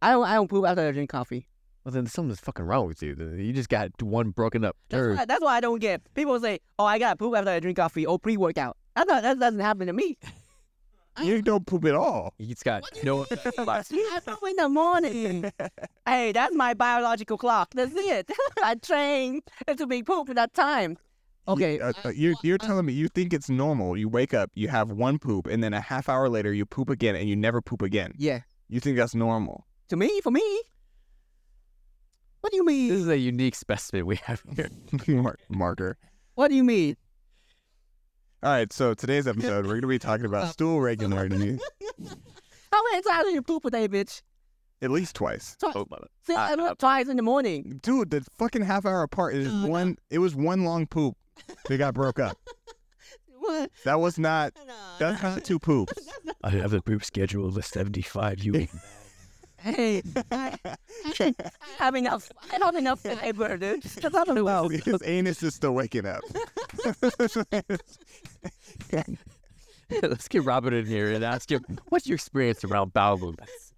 I don't I don't poop after I drink coffee. Well, then something's fucking wrong with you. You just got one broken up That's why, that's why I don't get. People say, "Oh, I got to poop after I drink coffee." or pre-workout. That's not, that doesn't happen to me. You don't poop at all. He's got no. I poop in the morning. hey, that's my biological clock. That's it. I train to be poop at that time. Okay. Uh, uh, you're you're telling me you think it's normal. You wake up, you have one poop, and then a half hour later you poop again, and you never poop again. Yeah. You think that's normal? To me, for me. What do you mean? This is a unique specimen we have here. Mar- marker. What do you mean? All right, so today's episode we're gonna be talking about oh. stool regularity How many times do you poop a day, bitch? at least twice. Twice. Oh, mother. See, I ah. poop twice in the morning. Dude, the fucking half hour apart is one. It was one long poop. They got broke up. What? That was not. No, That's not two poops. I have a poop schedule of 75. You Hey, I, I have enough. I have enough fiber, dude. I don't enough. His anus is still waking up. Let's get Robert in here and ask him, what's your experience around bowel movements?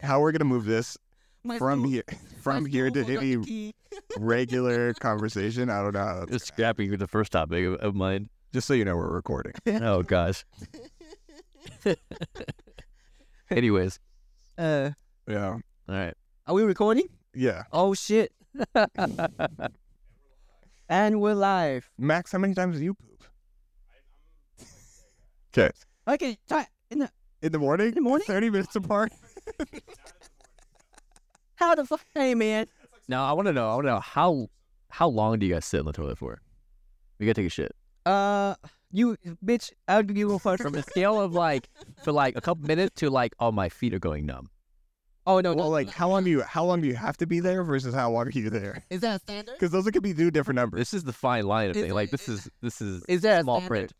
How we're gonna move this My from stool- here, from here to was any regular conversation? I don't know. how that's Just scrapping with the first topic of, of mine. Just so you know, we're recording. Oh, gosh. Anyways, Uh, Yeah, all right. are we recording? yeah. Oh shit! and we're live. Max, how many times do you poop? Okay, Okay, try in the in the morning. In the morning? thirty minutes apart. how the fuck? Hey man, Now, I want to know, I want to know how how long do you guys sit in the toilet for? We got to take a shit. uh, you bitch, I'll give you a fuck From a scale of like, for like a couple minutes to like, oh, my feet are going numb. Oh no, Well, no. like how long do you how long do you have to be there versus how long are you there? is that a standard? Because those could be two different numbers. This is the fine line of Is- thing. Like, this is, this is Is there a small standard? print.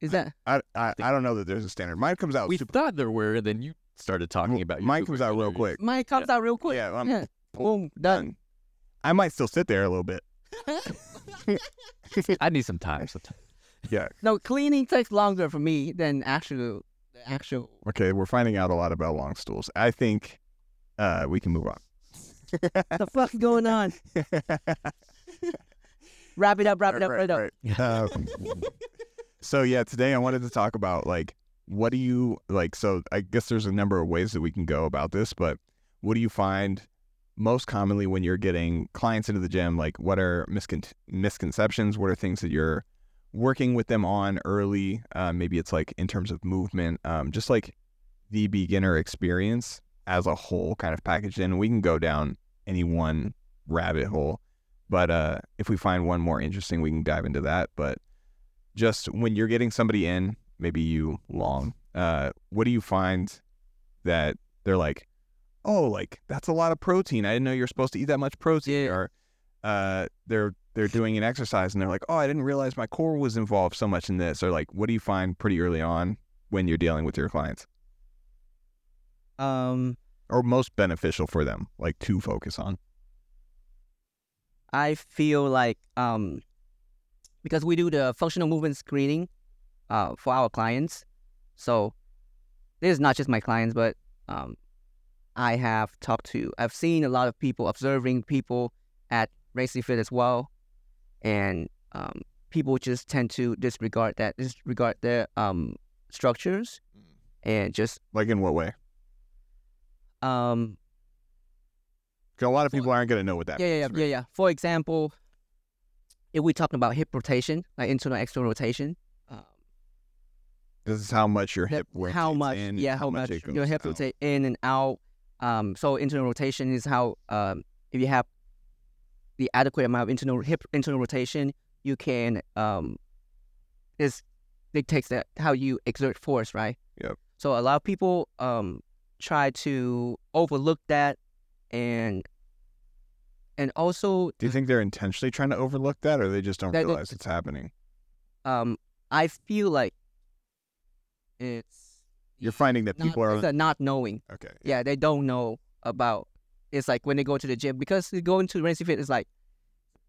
Is that? I, I I don't know that there's a standard. Mine comes out We super. thought there were, and then you started talking about your Mine comes out real quick. Mine comes out real quick. Yeah, I'm- yeah. Boom, done. I might still sit there a little bit. I need some time. Sometimes. Yeah. No, cleaning takes longer for me than actual, actual. Okay, we're finding out a lot about long stools. I think uh, we can move on. the fuck's going on? Wrap it up, wrap it up, wrap it up. right. Uh, so yeah, today I wanted to talk about like what do you like? So I guess there's a number of ways that we can go about this, but what do you find most commonly when you're getting clients into the gym? Like, what are miscon- misconceptions? What are things that you're working with them on early? Uh, maybe it's like in terms of movement, um, just like the beginner experience as a whole, kind of packaged in. We can go down any one rabbit hole. But uh, if we find one more interesting, we can dive into that. But just when you're getting somebody in, maybe you long, uh, what do you find that they're like, oh, like that's a lot of protein. I didn't know you're supposed to eat that much protein. Yeah. Or uh, they're they're doing an exercise and they're like, oh, I didn't realize my core was involved so much in this. Or like, what do you find pretty early on when you're dealing with your clients, Um, or most beneficial for them, like to focus on? I feel like um, because we do the functional movement screening uh, for our clients, so this is not just my clients, but um, I have talked to, I've seen a lot of people observing people at Racy Fit as well, and um, people just tend to disregard that, disregard their um, structures, and just Like in what way? um, a lot of people aren't gonna know what that yeah, yeah, means. yeah, yeah, yeah. For example, if we're talking about hip rotation, like internal external rotation, um, This is how much your hip rotates how much, in, yeah, how much it your hip out. rotate in and out. Um, so internal rotation is how um, if you have the adequate amount of internal hip internal rotation, you can um, this dictates that how you exert force, right? Yep. So a lot of people um try to overlook that, and and also Do you think they're intentionally trying to overlook that, or they just don't realize it's happening? um I feel like it's You're finding that not, people are not knowing. okay. Yeah, they don't know about. It's like when they go to the gym because they go into Racy Fit is like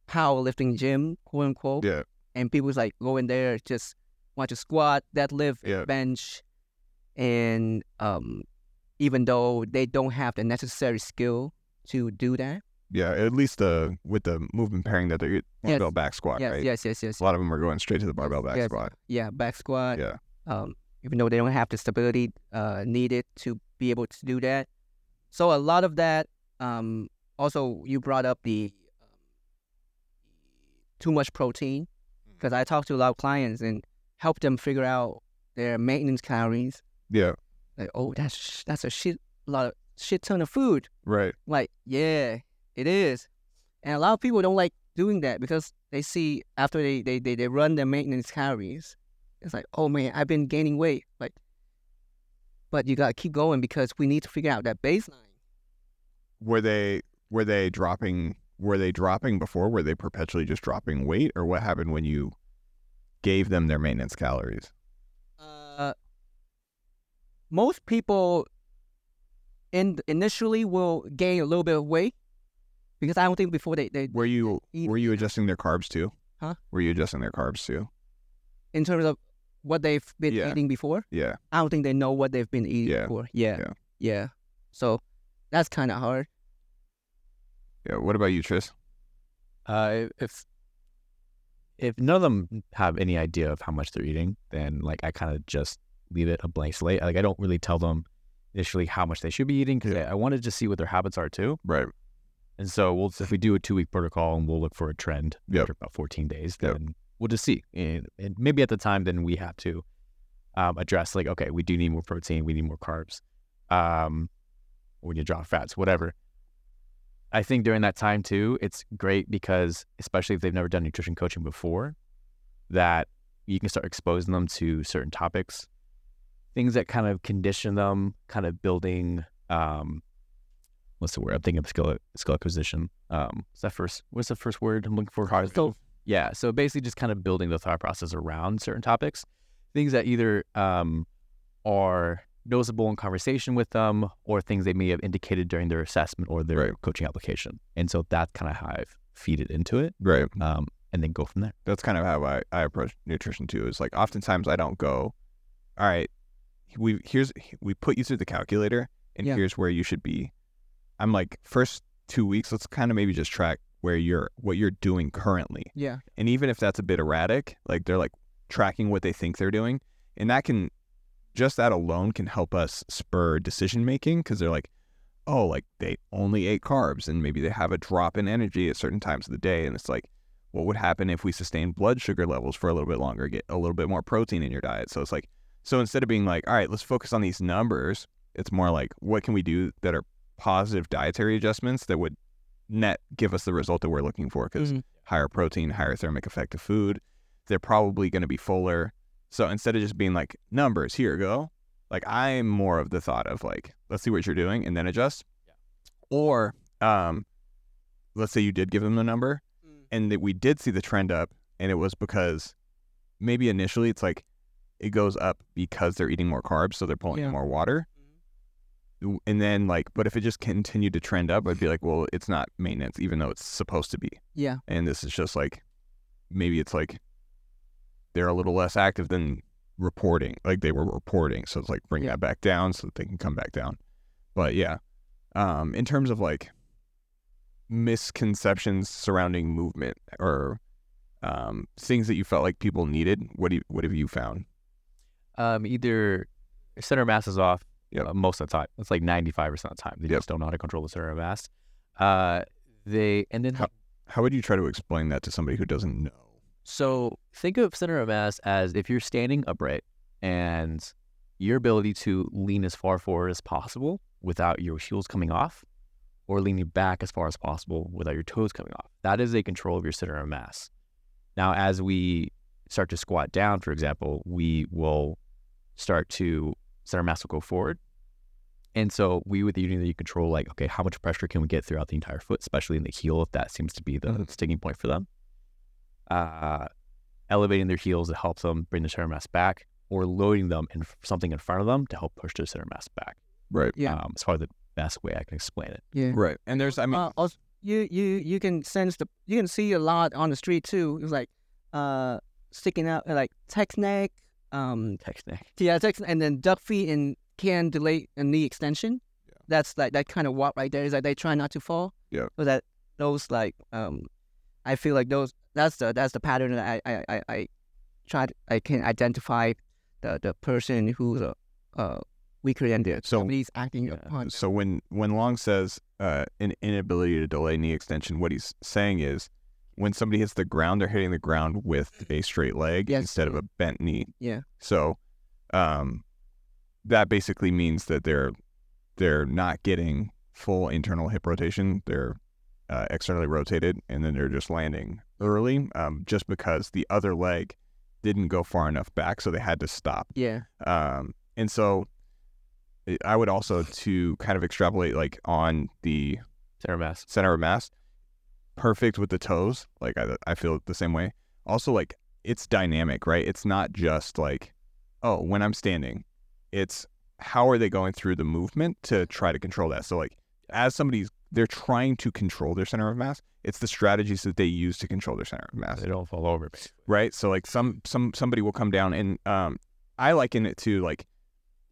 powerlifting gym, quote unquote. Yeah, And people's like go in there just want to squat, deadlift, Yeah. bench, and um even though they don't have the necessary skill to do that. Yeah, at least the with the movement pairing that they're Yes. barbell back squat, yes, right? yes, yes, yes. A lot of them are going straight to the barbell back Yes. squat. Yeah, back squat. Yeah. Um, even though they don't have the stability uh, needed to be able to do that. So a lot of that. Um, also, you brought up the um, too much protein because I talk to a lot of clients and help them figure out their maintenance calories. Yeah, Like, oh, that's that's a shit lot of shit ton of food. right. Like, yeah, it is. And a lot of people don't like doing that because they see after they, they, they, they run their maintenance calories, it's like, oh man, I've been gaining weight. Like, but you gotta keep going because we need to figure out that baseline. Were they were they dropping were they dropping before? Were they perpetually just dropping weight, or what happened when you gave them their maintenance calories? Uh, most people in initially will gain a little bit of weight because I don't think before they, they Were you were you adjusting their carbs too? Huh? Were you adjusting their carbs too? in terms of what they've been Yeah. eating before. Yeah. I don't think they know what they've been eating Yeah. before. Yeah. Yeah. Yeah. So that's kind of hard. Yeah. What about you, Tris? Uh, if if none of them have any idea of how much they're eating, then like I kind of just leave it a blank slate. Like I don't really tell them initially how much they should be eating because Yeah. I, I wanted to see what their habits are too. Right. And so we'll if we do a two week protocol and we'll look for a trend Yep. after about 14 days, Yep. then we'll just see. And, and maybe at the time, then we have to um, address like, okay, we do need more protein, we need more carbs, um, we you drop fats, whatever. I think during that time too, it's great because especially if they've never done nutrition coaching before, that you can start exposing them to certain topics, things that kind of condition them, kind of building um, what's the word? I'm thinking of skill skill acquisition. Um, what's that first? What's the first word I'm looking for? So yeah, so basically just kind of building the thought process around certain topics, things that either um, are noticeable in conversation with them or things they may have indicated during their assessment or their Right. coaching application. And so that's kind of how I've feed it into it, Right. um, and then go from there. That's kind of how I, I approach nutrition too. Is like oftentimes I don't go, all right, we here's we put you through the calculator and Yeah. here's where you should be. I'm like first two weeks, let's kind of maybe just track where you're what you're doing currently. Yeah. And even if that's a bit erratic, like they're like tracking what they think they're doing, and that can just that alone can help us spur decision making because they're like, oh, like they only ate carbs and maybe they have a drop in energy at certain times of the day, and it's like, what would happen if we sustain blood sugar levels for a little bit longer, get a little bit more protein in your diet? So it's like, so instead of being like, all right, let's focus on these numbers, it's more like, what can we do that are positive dietary adjustments that would net give us the result that we're looking for? Because Mhm. higher protein, higher thermic effect of food. They're probably going to be fuller. So instead of just being like numbers, here go. Like I'm more of the thought of like, let's see what you're doing and then adjust. Or um, let's say you did give them the number and that we did see the trend up, and it was because maybe initially it's like it goes up because they're eating more carbs, so they're pulling Yeah. more water. And then like, but if it just continued to trend up, I'd be like, well, it's not maintenance, even though it's supposed to be Yeah. and this is just like maybe it's like they're a little less active than reporting like they were reporting so it's like bring that back down so that they can come back down but yeah um in terms of like misconceptions surrounding movement or um things that you felt like people needed what do you, what have you found Um, either center mass is off Yep. uh, most of the time. It's like 95% of the time. They Yep. just don't know how to control the center of mass. Uh, they and then How- how would you try to explain that to somebody who doesn't know So think of center of mass as if you're standing upright and your ability to lean as far forward as possible without your heels coming off, or leaning back as far as possible without your toes coming off. That is a control of your center of mass. Now, as we start to squat down, for example, we will start to center mass will go forward. And so we with the unity you control like, okay, how much pressure can we get throughout the entire foot, especially in the heel if that seems to be the Mhm. sticking point for them uh, elevating their heels to help them bring the center mass back, or loading them in something in front of them to help push the center mass back. right Yeah. Um, it's probably the best way I can explain it. Yeah. right and there's i mean uh, also, you you you can sense the you can see a lot on the street too. It's like uh sticking out uh, like tech neck, um Text neck. yeah text and then duck feet and can delay a knee extension. Yeah. That's like that kind of walk right there is like they try not to fall. Yeah. So that those like um, I feel like those that's the that's the pattern that I I I, I try I can identify the the person who's uh, uh weaker than the So- somebody's acting upon. So when when Long says uh, an inability to delay knee extension, what he's saying is when somebody hits the ground, they're hitting the ground with a straight leg Yes. instead of a bent knee. Yeah. So um, that basically means that they're they're not getting full internal hip rotation. They're uh, externally rotated, and then they're just landing early, um, just because the other leg didn't go far enough back, so they had to stop. Yeah. Um, and so I- I would also to kind of extrapolate like on the Center of mass. center of mass, perfect with the toes. Like I, I feel the same way. Also, like it's dynamic, right? It's not just like, oh, when I'm standing, it's how are they going through the movement to try to control that. So like as somebody's they're trying to control their center of mass, it's the strategies that they use to control their center of mass They don't fall over. basically. right? So like some some somebody will come down and um I liken it to like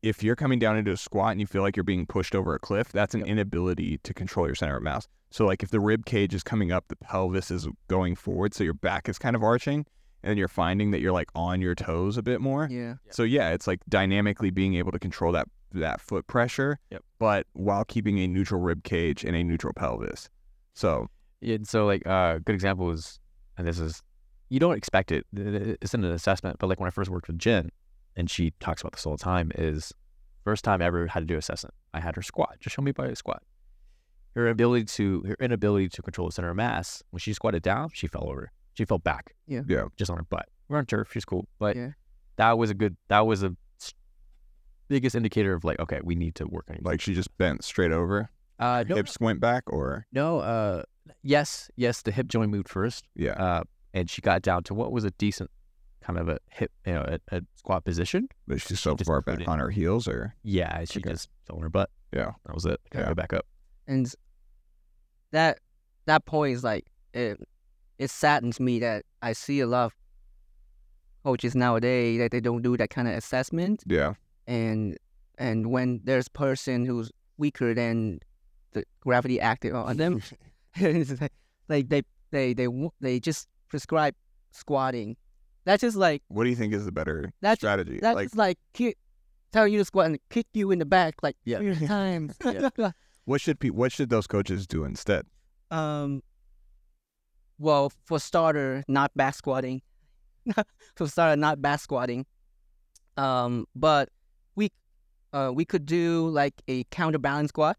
if you're coming down into a squat and you feel like you're being pushed over a cliff, that's an Yep. inability to control your center of mass. So like if the rib cage is coming up, the pelvis is going forward, so your back is kind of arching, and you're finding that you're like on your toes a bit more. Yeah. So yeah, it's like dynamically being able to control that that foot pressure, Yep. but while keeping a neutral rib cage and a neutral pelvis. So Yeah, and so like uh, a good example is, and this is, you don't expect it. th- th- It's in an assessment, but like when I first worked with Jen, and she talks about this all the time, is first time I ever had to do assessment. I had her squat. Just show me by a squat. Her ability to, her inability to control the center of mass. When she squatted down, she fell over. She fell back. Yeah. Yeah. Just on her butt. We're on turf. She's cool, but Yeah. that was a good. That was a s- biggest indicator of like, okay, we need to work on you. like she just bent straight over, uh, no, hips went back, or no, uh, yes, yes, the hip joint moved first. yeah, uh, and she got down to what was a decent kind of a hip, you know, a, a squat position. but she's so just far back on her heels, or Yeah, she Okay. just fell on her butt. Yeah. that was it. Got Yeah. go back up. and that that point is like it it saddens me that I see a lot of coaches nowadays that they don't do that kind of assessment yeah, and and when there's a person who's weaker than the gravity acting on them like, like they they they they just prescribe squatting that's just like What do you think is the better That's- strategy? that's like, like kick, tell you to squat and kick you in the back like Yeah. three times what should pe- what should those coaches do instead? Um. Well, for starter, not back squatting. for starter, not back squatting. Um, but uh, we could do like a counterbalance squat,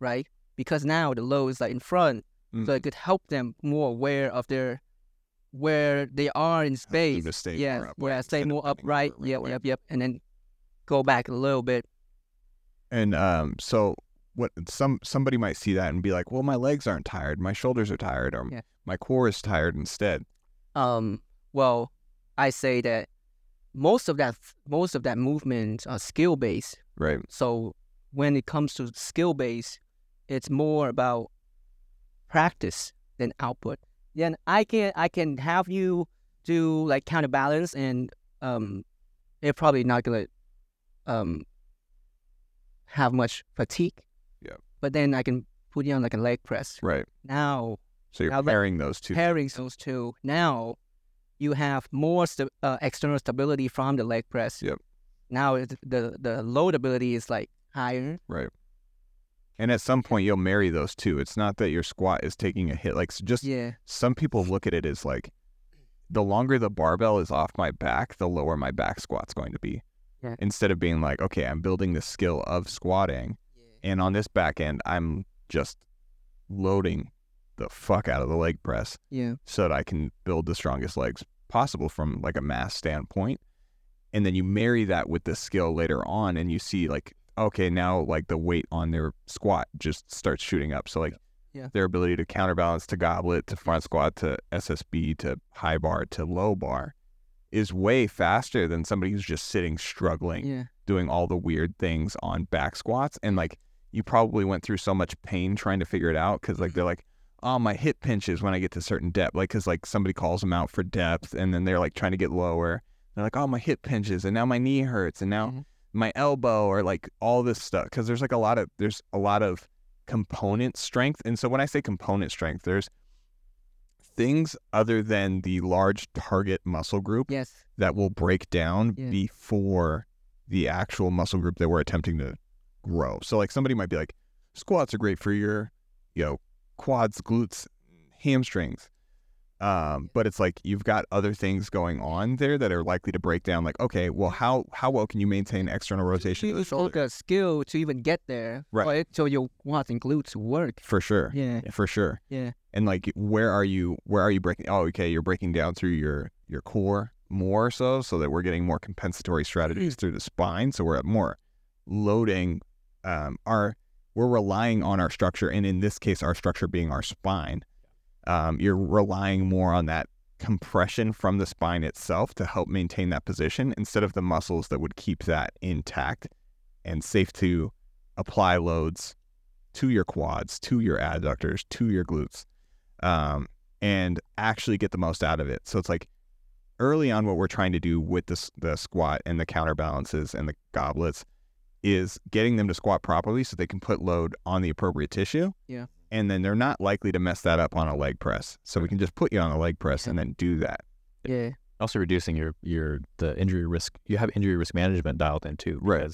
right? Because now the low is like in front, so it could help them more aware of their where they are in space. yeah, more upright yeah, stay more upright. over Yep, yep, yep, and then go back a little bit. And um, so what? Some somebody might see that and be like, "Well, my legs aren't tired, my shoulders are tired, or Yeah. my core is tired instead." um well i say that most of that most of that movement are skill based Right. so when it comes to skill based it's more about practice than output then i can i can have you do like counterbalance and um they're probably not gonna um have much fatigue Yeah. but then i can put you on like a leg press Right. now So you're Now pairing those two. pairing those two, now you have more sta- uh, external stability from the leg press. Yep. Now it, the the loadability is like higher. Right. And at some point, you'll marry those two. It's not that your squat is taking a hit. Like just Yeah. some people look at it as like, the longer the barbell is off my back, the lower my back squat's going to be. Yeah. Instead of being like, okay, I'm building the skill of squatting, and on this back end, I'm just loading the fuck out of the leg press Yeah. so that I can build the strongest legs possible from like a mass standpoint. And then you marry that with the skill later on and you see like, okay, now like the weight on their squat just starts shooting up. So like Yeah. their ability to counterbalance to goblet to front squat to SSB to high bar to low bar is way faster than somebody who's just sitting struggling Yeah. doing all the weird things on back squats and like you probably went through so much pain trying to figure it out because like they're like oh my hip pinches when i get to certain depth like because like somebody calls them out for depth and then they're like trying to get lower they're like oh my hip pinches and now my knee hurts and now Mhm. my elbow or like all this stuff because there's like a lot of there's a lot of component strength and so when i say component strength there's things other than the large target muscle group Yes. that will break down Yeah. before the actual muscle group that we're attempting to grow. So like somebody might be like, squats are great for your, you know, quads, glutes, hamstrings. Um, but it's like you've got other things going on there that are likely to break down. Like, okay, well, how how well can you maintain external rotation It's shoulder? like a skill to even get there. Right. So your quads and glutes work. For sure, Yeah. for sure. Yeah. And like, where are you? Where are you breaking? Oh, okay, you're breaking down through your your core more so, so that we're getting more compensatory strategies through the spine. So we're at more loading. Um, our we're relying on our structure, and in this case, our structure being our spine. Um, you're relying more on that compression from the spine itself to help maintain that position instead of the muscles that would keep that intact and safe to apply loads to your quads, to your adductors, to your glutes, um, and actually get the most out of it. So it's like early on, what we're trying to do with the, the squat and the counterbalances and the goblets is getting them to squat properly so they can put load on the appropriate tissue. Yeah. And then they're not likely to mess that up on a leg press. So we can just put you on a leg press Yeah. and then do that. Yeah. also reducing your your the injury risk. You have injury risk management dialed in too, Right.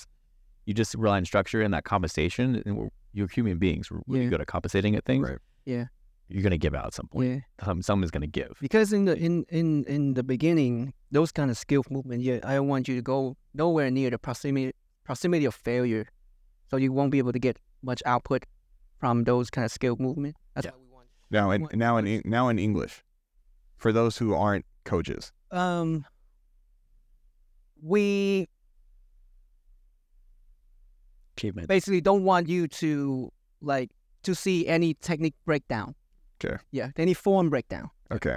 you just rely on structure and that compensation. And we're, you're human beings. We're really Yeah. good at compensating at things. Right. Yeah. You're gonna give out at some point. Yeah. Some someone's gonna give. Because in the in in in the beginning, those kind of skill movement, yeah, I don't want you to go nowhere near the proximity proximity of failure, so you won't be able to get much output from those kind of skill movement. That's Yeah. what we want. Now, in, What- now in now in English, for those who aren't coaches, Um, we Achievement. basically don't want you to like to see any technique breakdown. Okay. Yeah, any form breakdown. okay,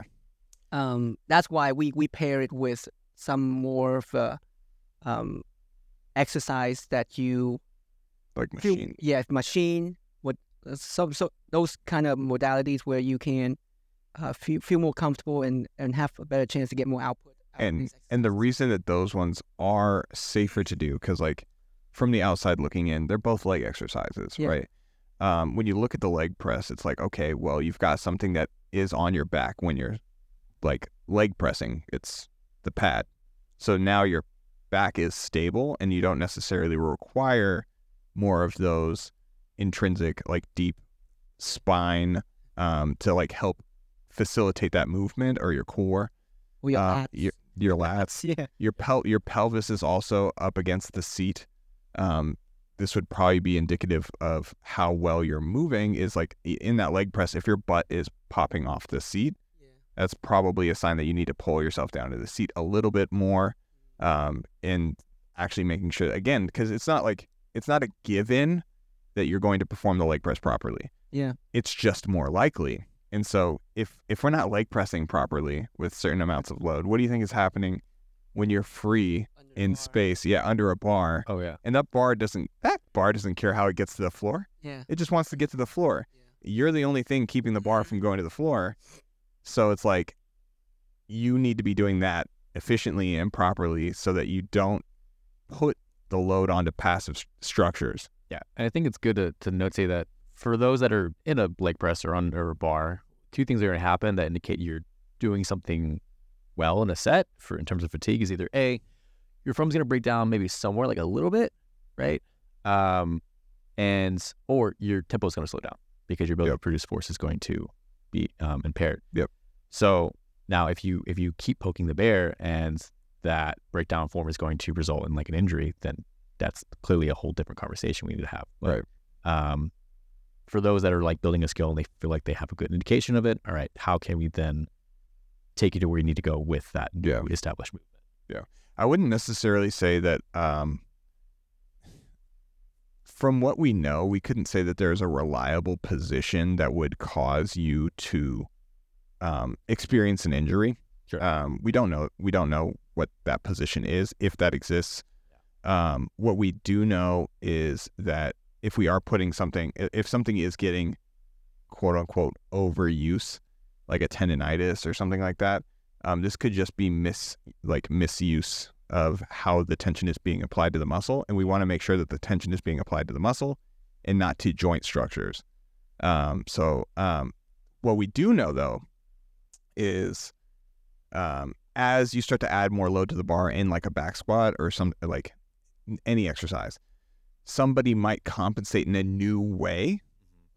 Um, that's why we we pair it with some more of a um exercise that you like machine. yeah, machine. What uh, so so those kind of modalities where you can uh, feel feel more comfortable and and have a better chance to get more output. out and and the reason that those ones are safer to do because like from the outside looking in they're both leg exercises Yeah. right um, when you look at the leg press it's like okay well you've got something that is on your back when you're like leg pressing it's the pad so now your back is stable and you don't necessarily require more of those intrinsic like deep spine um, to like help facilitate that movement or your core are uh, your, your lats yeah. your pel- your pelvis is also up against the seat. Um, this would probably be indicative of how well you're moving. Is like in that leg press, if your butt is popping off the seat, that's probably a sign that you need to pull yourself down to the seat a little bit more, um, and actually making sure again because it's not like it's not a given that you're going to perform the leg press properly. Yeah. It's just more likely. And so if if we're not leg pressing properly with certain amounts of load, what do you think is happening when you're free in space? Yeah, under a bar. Oh yeah. And that bar doesn't that bar doesn't care how it gets to the floor. Yeah. It just wants to get to the floor. Yeah. You're the only thing keeping the bar from going to the floor. So it's like you need to be doing that efficiently and properly so that you don't put the load onto passive s- structures. Yeah, and I think it's good to, to note say that for those that are in a leg press or under a bar, two things are going to happen that indicate you're doing something well in a set for in terms of fatigue is either a your foam's going to break down maybe somewhere like a little bit, right? Um, and or your tempo is going to slow down because your ability Yep. to produce force is going to be um, impaired. Yep. So now if you if you keep poking the bear and that breakdown form is going to result in like an injury, then that's clearly a whole different conversation we need to have. But, Um, for those that are like building a skill and they feel like they have a good indication of it, all right, how can we then take you to where you need to go with that new Yeah. established movement? Yeah. I wouldn't necessarily say that. Um, from what we know, we couldn't say that there's a reliable position that would cause you to um, experience an injury. Sure. Um, we don't know. We don't know what that position is, if that exists. Um, what we do know is that if we are putting something, if something is getting quote unquote overuse, like a tendonitis or something like that, um, this could just be mis like misuse of how the tension is being applied to the muscle, and we want to make sure that the tension is being applied to the muscle and not to joint structures. Um, so um, what we do know though is um, as you start to add more load to the bar in like a back squat or some like any exercise, somebody might compensate in a new way.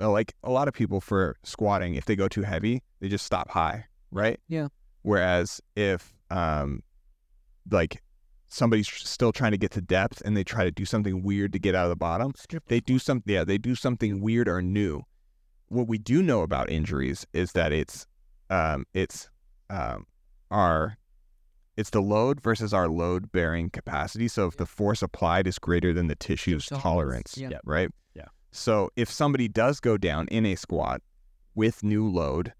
Uh, Like a lot of people for squatting, if they go too heavy, they just stop high, right? Yeah. Whereas if um, like somebody's still trying to get to depth and they try to do something weird to get out of the bottom, Strip they do something yeah they do something weird or new what we do know about injuries is that it's um it's um our it's the load versus our load bearing capacity so if the force applied is greater than the tissue's tolerance, tolerance yeah. Yep. right Yeah. so if somebody does go down in a squat with new load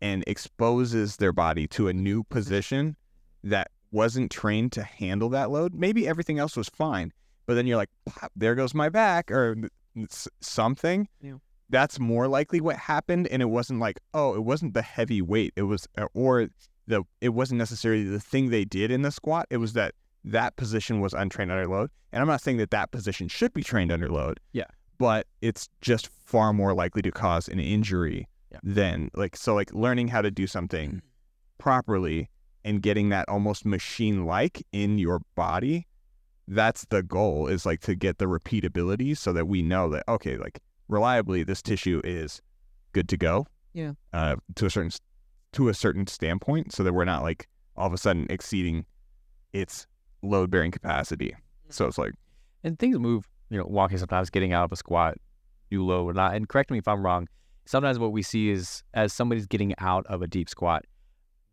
and exposes their body to a new position that wasn't trained to handle that load maybe everything else was fine but then you're like there goes my back or something Yeah. That's more likely what happened and it wasn't like oh it wasn't the heavy weight it was uh, or the it wasn't necessarily the thing they did in the squat it was that that position was untrained under load and i'm not saying that that position should be trained under load Yeah. but it's just far more likely to cause an injury Yeah. than like so like learning how to do something properly and getting that almost machine like in your body that's the goal is like to get the repeatability so that we know that okay like reliably this tissue is good to go Yeah. uh, to a certain to a certain standpoint so that we're not like all of a sudden exceeding its load bearing capacity so it's like and things move. You know, walking sometimes, getting out of a squat, new low or not. And correct me if I'm wrong. Sometimes what we see is as somebody's getting out of a deep squat,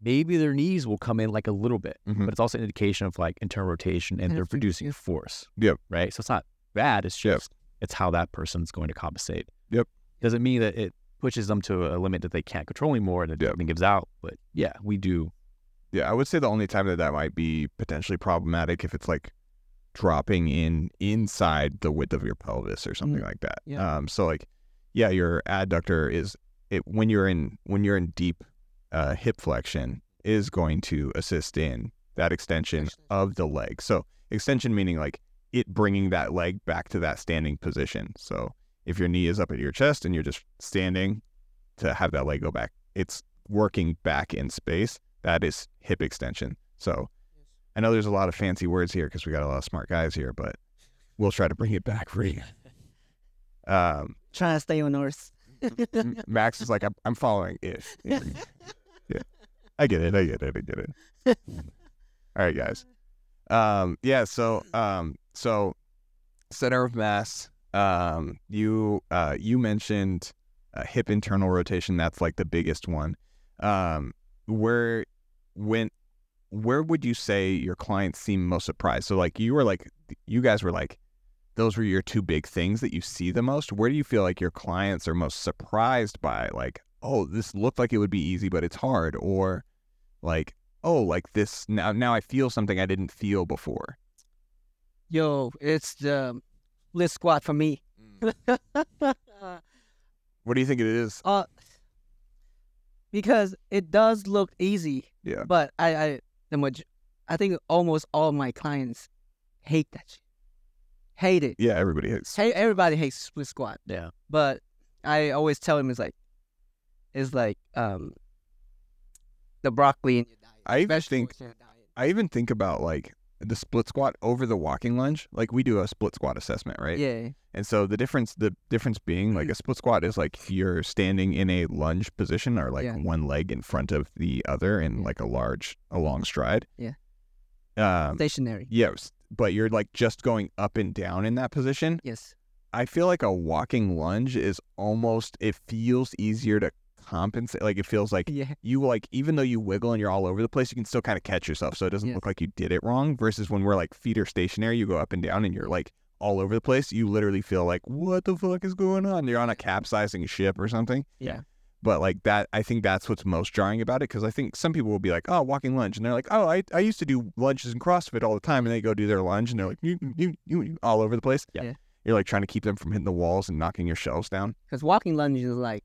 maybe their knees will come in like a little bit, Mhm. but it's also an indication of like internal rotation and And they're producing yeah. force. Yep. Right. So it's not bad. It's Yep. It's how that person's going to compensate. Yep. Doesn't mean that it pushes them to a limit that they can't control anymore and it Yep. gives out. But yeah, we do. Yeah, I would say the only time that that might be potentially problematic if it's like dropping in inside the width of your pelvis or something like that. yeah. Um, so like, yeah, your adductor is it when you're in when you're in deep uh, hip flexion is going to assist in that Extension. of the leg. So extension meaning like it bringing that leg back to that standing position. So if your knee is up at your chest and you're just standing to have that leg go back, it's working back in space. That is hip extension. So I know there's a lot of fancy words here because we got a lot of smart guys here, but we'll try to bring it back for you. Um, Trying to stay on Earth. Max is like, I'm, I'm following ish. Yeah. yeah. I get it. I get it. I get it. All right, guys. Um, yeah. So, um, so center of mass. Um, you, uh, you mentioned uh, hip internal rotation. That's like the biggest one. Um, where, when, where would you say your clients seem most surprised? So, like, you were like, you guys were like, those were your two big things that you see the most. Where do you feel like your clients are most surprised by? Like, oh, this looked like it would be easy, but it's hard, or like, oh, like this now. Now I feel something I didn't feel before. Yo, it's the split squat for me. What do you think it is? uh, because it does look easy, Yeah. but I, I, the maj- I think almost all my clients hate that shit. Hate it. Yeah, everybody hates. Hey, everybody hates split squat, Yeah. but I always tell them it's like, it's like um, the broccoli in your diet. I even think in your diet. I even think about like the split squat over the walking lunge. Like we do a split squat assessment, right? Yeah, And so the difference, the difference being like a split squat is like you're standing in a lunge position or like Yeah. one leg in front of the other in like a large, a long stride. Yeah. Um, stationary. yes, but you're like just going up and down in that position. Yes. I feel like a walking lunge is almost, it feels easier to compensate. Like it feels like Yeah. you like, even though you wiggle and you're all over the place, you can still kind of catch yourself. So it doesn't Yeah. look like you did it wrong versus when we're like feet are stationary, you go up and down and you're like all over the place. You literally feel like, what the fuck is going on? You're on a capsizing ship or something. Yeah. But like that, I think that's what's most jarring about it because I think some people will be like, oh, walking lunge. And they're like, oh, I, I used to do lunges in CrossFit all the time. And they go do their lunge and they're like, you, you, you, you, all over the place. Yeah. Yeah. You're like trying to keep them from hitting the walls and knocking your shelves down. Because walking lunge is like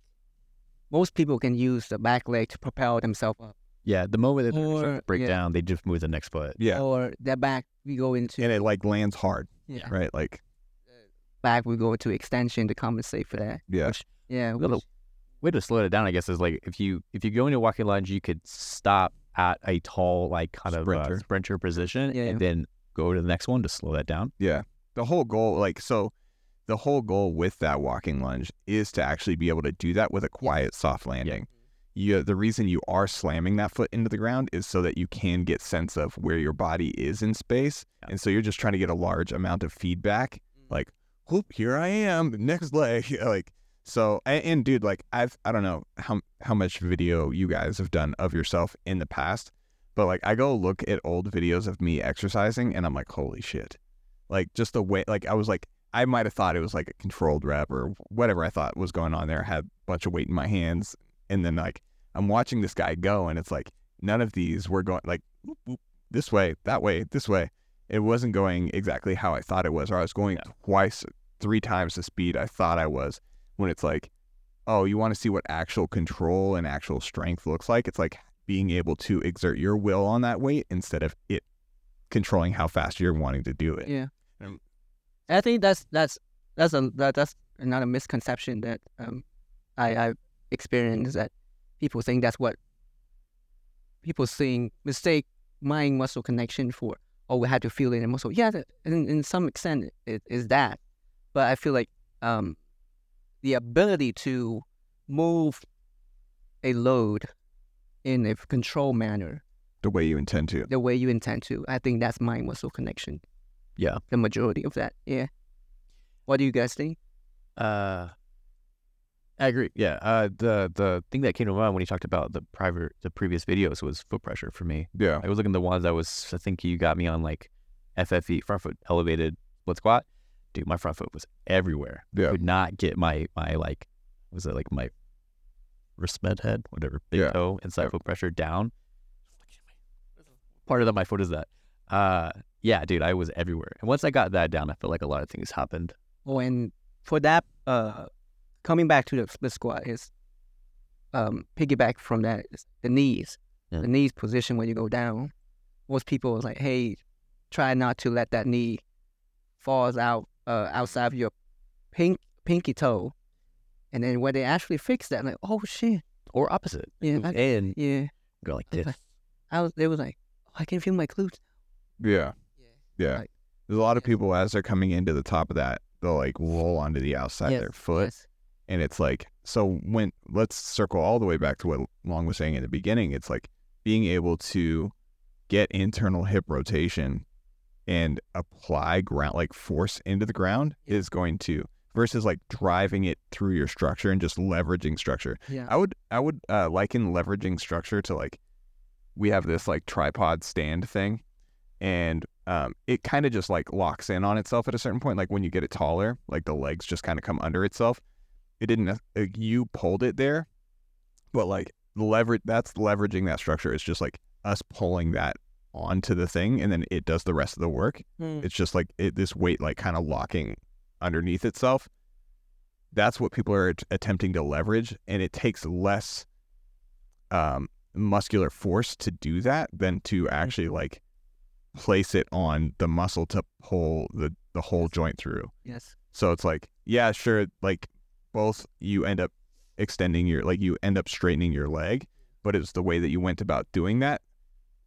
most people can use the back leg to propel themselves up. Yeah, the moment that they Or- to break yeah. down, they just move the next foot. Yeah. Or their back we go into And it like lands hard, yeah. right? Like, back we go into extension to compensate for that. yeah. Which, yeah, Well, which, Way to slow it down, I guess, is like if you if you go into a walking lunge, you could stop at a tall, like kind of Sprinter. uh, sprinter position, Yeah, yeah. and then go to the next one to slow that down. Yeah. The whole goal, like, so the whole goal with that walking lunge is to actually be able to do that with a quiet, soft landing. You, the reason you are slamming that foot into the ground is so that you can get sense of where your body is in space. Yeah. And so you're just trying to get a large amount of feedback, mm-hmm. like, whoop, here I am, next leg. like, so, and, and dude, like, I've, I don't know how, how much video you guys have done of yourself in the past, but like, I go look at old videos of me exercising and I'm like, holy shit like just the way like I was like I might have thought it was like a controlled rep or whatever I thought was going on there. I had a bunch of weight in my hands and then like I'm watching this guy go and it's like none of these were going like whoop, whoop, this way, that way, this way. It wasn't going exactly how I thought it was or I was going Yeah. twice, three times the speed I thought I was when it's like oh, you want to see what actual control and actual strength looks like? It's like being able to exert your will on that weight instead of it controlling how fast you're wanting to do it. yeah. I think that's that's that's a that, that's another misconception that um I I experienced that people think that's what people think mistake mind muscle connection for oh we had to feel it in muscle. Yeah that, in, in some extent it is that. But I feel like um the ability to move a load in a controlled manner the way you intend to. the way you intend to I think that's mind muscle connection Yeah. the majority of that. Yeah. What do you guys think? Uh, I agree. Yeah. Uh, the the thing that came to mind when you talked about the private the previous videos was foot pressure for me. Yeah. I was looking at the ones that was I think you got me on like FFE front foot elevated split squat. Dude, my front foot was everywhere. Yeah. Could not get my my like was it like my wrist med head whatever big Yeah. toe inside Yeah. foot pressure down. Part of that my foot is that. Uh, yeah, dude, I was everywhere. And once I got that down, I felt like a lot of things happened. Oh, and for that, uh, coming back to the split squat is, um, piggyback from that is the knees. Yeah. The knees position when you go down. Most people was like, hey, try not to let that knee falls out uh, outside of your pink pinky toe. And then when they actually fix that, like, oh shit, Or opposite. Yeah, Move I- in, yeah. go like this. I was, they was like, oh, I can feel my glutes. Yeah. Yeah. Like- There's a lot of people as they're coming into the top of that, they'll like roll onto the outside of their foot. yes. And it's like, so when let's circle all the way back to what Long was saying in the beginning. It's like being able to get internal hip rotation and apply ground, like force into the ground Yeah. is going to, versus like driving it through your structure and just leveraging structure. Yeah. I would I would uh, liken leveraging structure to like we have this like tripod stand thing, and um, it kind of just like locks in on itself at a certain point. Like when you get it taller, like the legs just kind of come under itself. It didn't. nec- Uh, you pulled it there, but like leverage. That's leveraging that structure. It's just like us pulling that onto the thing, and then it does the rest of the work. Mm. It's just like it, this weight, like kind of locking underneath itself. That's what people are at- attempting to leverage, and it takes less um, muscular force to do that than to actually like place it on the muscle to pull the the whole joint through. Yes. So it's like, yeah, sure, like both you end up extending your like you end up straightening your leg, but it's the way that you went about doing that.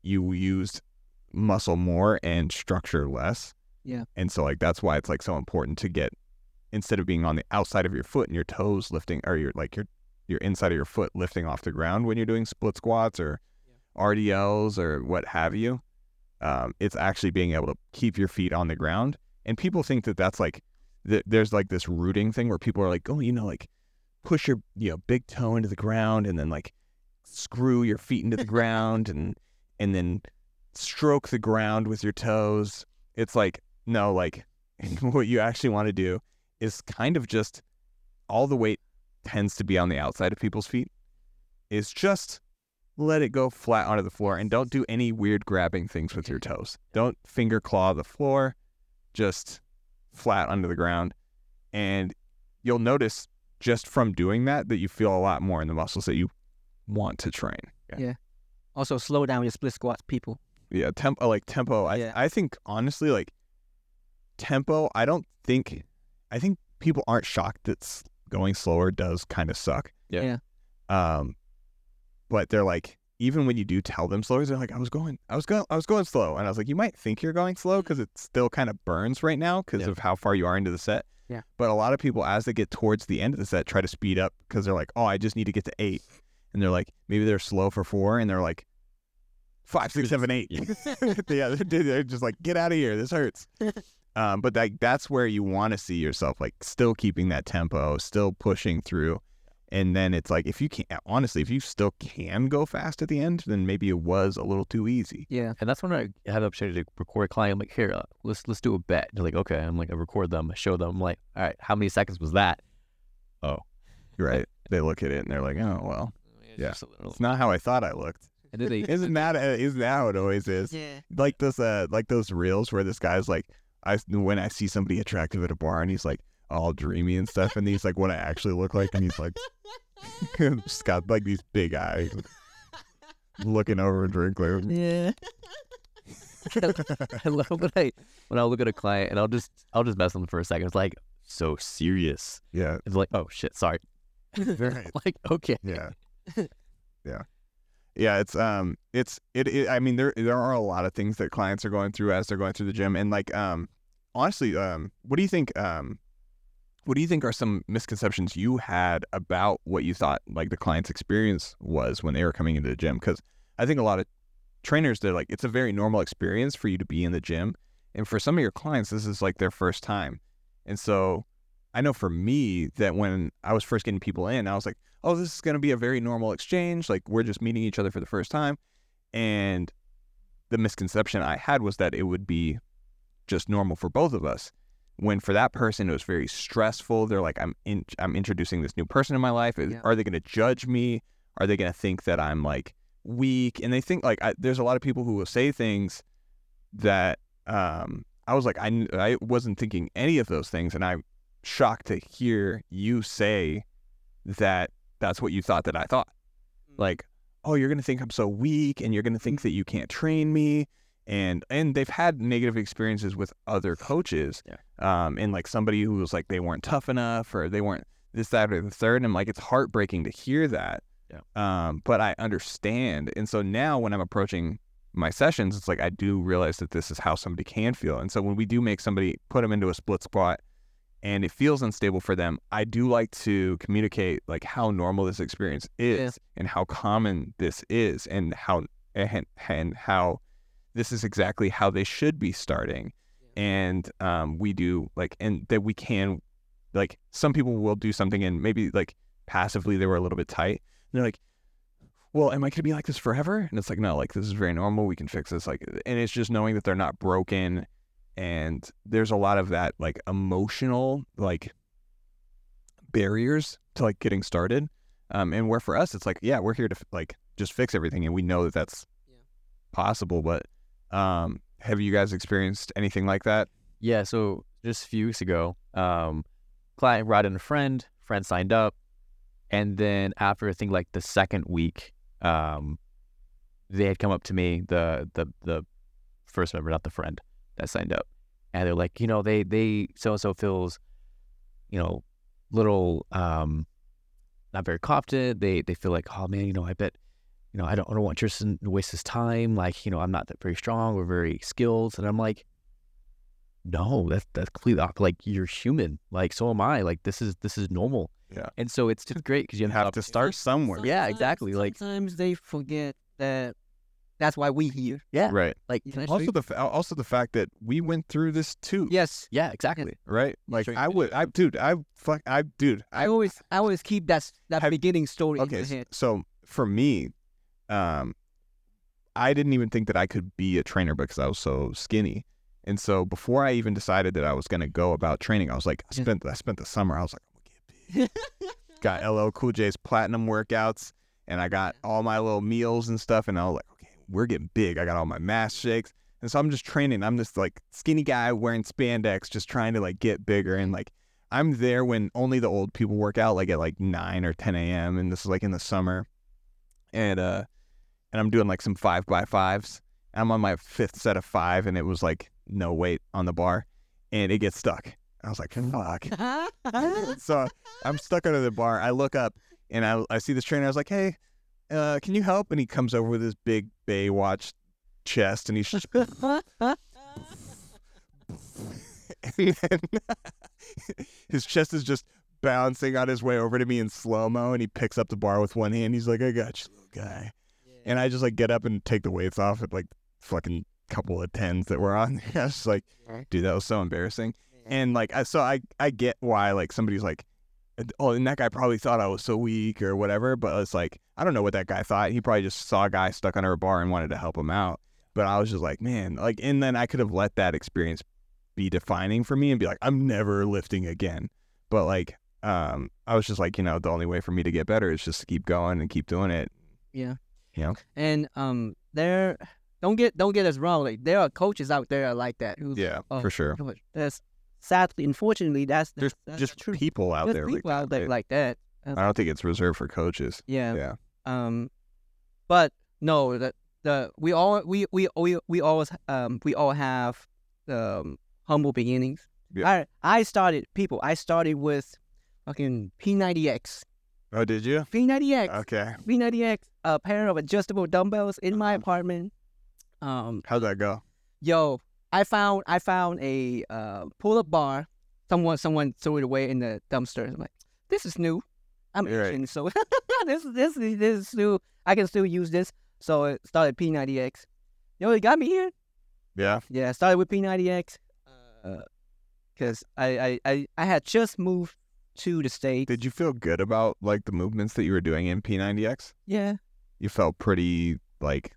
You used muscle more and structure less. Yeah. And so like that's why it's like so important to get instead of being on the outside of your foot and your toes lifting or your like your your inside of your foot lifting off the ground when you're doing split squats or RDLs or what have you. Um, it's actually being able to keep your feet on the ground. And people think that that's like th- there's like this rooting thing where people are like, oh, you know, like push your you know big toe into the ground and then like screw your feet into the ground and and then stroke the ground with your toes. It's like no, like what you actually want to do is kind of just all the weight tends to be on the outside of people's feet. Is just let it go flat onto the floor and don't do any weird grabbing things with your toes. Don't finger claw the floor, just flat under the ground. And you'll notice just from doing that that you feel a lot more in the muscles that you want to train. Yeah. Also, slow down your split squats, people. Yeah, tempo like tempo. I Yeah. I think honestly like tempo. I don't think I think people aren't shocked that going slower does kind of suck. Yeah. Yeah. Um, but they're like even when you do tell them slower, they're like I was going I was going I was going slow, and I was like you might think you're going slow because it still kind of burns right now because Yeah. of how far you are into the set. Yeah. But a lot of people as they get towards the end of the set try to speed up because they're like oh I just need to get to eight, and they're like maybe they're slow for four, and they're like. Five, six, seven, eight. Yeah. yeah, they're, they're just like, get out of here. This hurts. um, but like that's where you want to see yourself, like still keeping that tempo, still pushing through. And then it's like, if you can't, honestly, if you still can go fast at the end, then maybe it was a little too easy. Yeah. And that's when I had the opportunity to record a client. I'm like, here, uh, let's let's do a bet. They're like, okay. I'm like, I record them, I show them. I'm like, all right, how many seconds was that? Oh, right. they look at it and they're like, oh, well, It's Yeah. just a little- it's not how I thought I looked. And then they, Isn't that, isn't that how it always is? Yeah. Like those, uh, like those reels where this guy's like, I, when I see somebody attractive at a bar and he's like all dreamy and stuff, and he's like what I actually look like, and he's like, just got like these big eyes, looking over a drink Yeah. I love when I when I look at a client and I'll just I'll just mess with them for a second. It's like so serious. yeah, It's like, oh shit, sorry. right. like, okay. yeah, yeah, yeah. It's um, it's it, it. I mean, there there are a lot of things that clients are going through as they're going through the gym, and like um, honestly, um, what do you think um, what do you think are some misconceptions you had about what you thought like the client's experience was when they were coming into the gym? Because I think a lot of trainers they're like it's a very normal experience for you to be in the gym, and for some of your clients this is like their first time, and so I know for me that when I was first getting people in, I was like, oh, this is going to be a very normal exchange. Like, we're just meeting each other for the first time. And the misconception I had was that it would be just normal for both of us. When for that person, it was very stressful. They're like, I'm in, I'm introducing this new person in my life. Yeah. Are they going to judge me? Are they going to think that I'm like weak? And they think like I, there's a lot of people who will say things that um, I was like, I, I wasn't thinking any of those things. And I'm shocked to hear you say that that's what you thought that I thought. Like, oh, you're going to think I'm so weak and you're going to think that you can't train me. And and they've had negative experiences with other coaches. Yeah. Um, and like somebody who was like they weren't tough enough or they weren't this, that, or the third. And I'm like, it's heartbreaking to hear that. Yeah. Um, but I understand. And so now when I'm approaching my sessions, it's like I do realize that this is how somebody can feel. And so when we do make somebody put them into a split squat and it feels unstable for them, I do like to communicate like how normal this experience is Yeah. and how common this is and how and, and how this is exactly how they should be starting. And um, we do like and that we can like some people will do something and maybe like passively they were a little bit tight. And they're like, well, am I going to be like this forever? And it's like, no, like this is very normal. We can fix this. Like, and it's just knowing that they're not broken. And there's a lot of that like emotional like barriers to like getting started. Um, and where for us, it's like, yeah, we're here to like just fix everything. And we know that that's Yeah. possible. But um, have you guys experienced anything like that? Yeah, so just a few weeks ago, um, client brought in a friend, friend signed up, and then after I think like the second week, um, they had come up to me, the the the first member, not the friend that signed up, and they're like, you know, they they so and so feels, you know, little um, not very confident. They they feel like, oh man, you know, I bet. You know, I don't, I don't want Tristan to waste his time. Like, you know, I'm not that very strong or very skilled. And I'm like, no, that's that's completely op- uh, like you're human. Like so am I. Like this is this is normal. Yeah. And so it's just great because you You have, have to start somewhere. Yeah, exactly, like- sometimes they forget that that's why we here. Yeah. Right. Like Can I show Also the fa- also the fact that we went through this too. Yes. yeah, exactly. Right. Like I would. I dude. I fuck. I dude. I always I always keep that s- that Have- beginning story in okay my head. so for me um i didn't even think that i could be a trainer because i was so skinny. And so before i even decided that i was going to go about training i was like i spent i spent the summer i was like i'm gonna get big. Got LL Cool J's platinum workouts and i got all my little meals and stuff and i was like okay we're getting big. I got all my mass shakes. And so i'm just training. I'm this like skinny guy wearing spandex just trying to like get bigger and like I'm there when only the old people work out, like at like nine or ten a.m. And this is like in the summer, and uh, and I'm doing like some five by fives. I'm on my fifth set of five, and it was like no weight on the bar, and it gets stuck. I was like, fuck. so I'm stuck under the bar. I look up and I, I see this trainer. I was like, hey, uh, can you help? And he comes over with his big Baywatch chest and he's just, and then his chest is just bouncing on his way over to me in slow mo. And he picks up the bar with one hand. He's like, I got you, little guy. And I just like get up and take the weights off at like fucking couple of tens that were on. I was just like, dude, that was so embarrassing. And like, I so I I get why like somebody's like, oh, and that guy probably thought I was so weak or whatever. But it's like I don't know what that guy thought. He probably just saw a guy stuck under a bar and wanted to help him out. But I was just like, man, like, and then I could have let that experience be defining for me and be like, I'm never lifting again. But like, um, I was just like, you know, the only way for me to get better is just to keep going and keep doing it. Yeah. Know? And um, there, don't get don't get us wrong. Like there are coaches out there like that. Who's, Yeah, oh, for sure. That's sadly, unfortunately, that's, that's There's that's just the people out There's there people like out that. there right? like that. I don't think it's reserved for coaches. Yeah. Yeah. Um, but no, the the we all we we we we always um we all have um humble beginnings. Yeah. I I started people. I started with fucking P90X. Oh, did you? P90X. Okay. P90X. A pair of adjustable dumbbells in my apartment. Um, How'd that go? yo, I found I found a uh, pull-up bar. Someone someone threw it away in the dumpster. I'm like, this is new. I'm You're right. Asian, so this is this is this is new. I can still use this. So it started P90X. Yo, it got me here. Yeah. Yeah, I started with P90X. Because I, I, I, I had just moved to the States. Did you feel good about like the movements that you were doing in P90X? yeah. You felt pretty like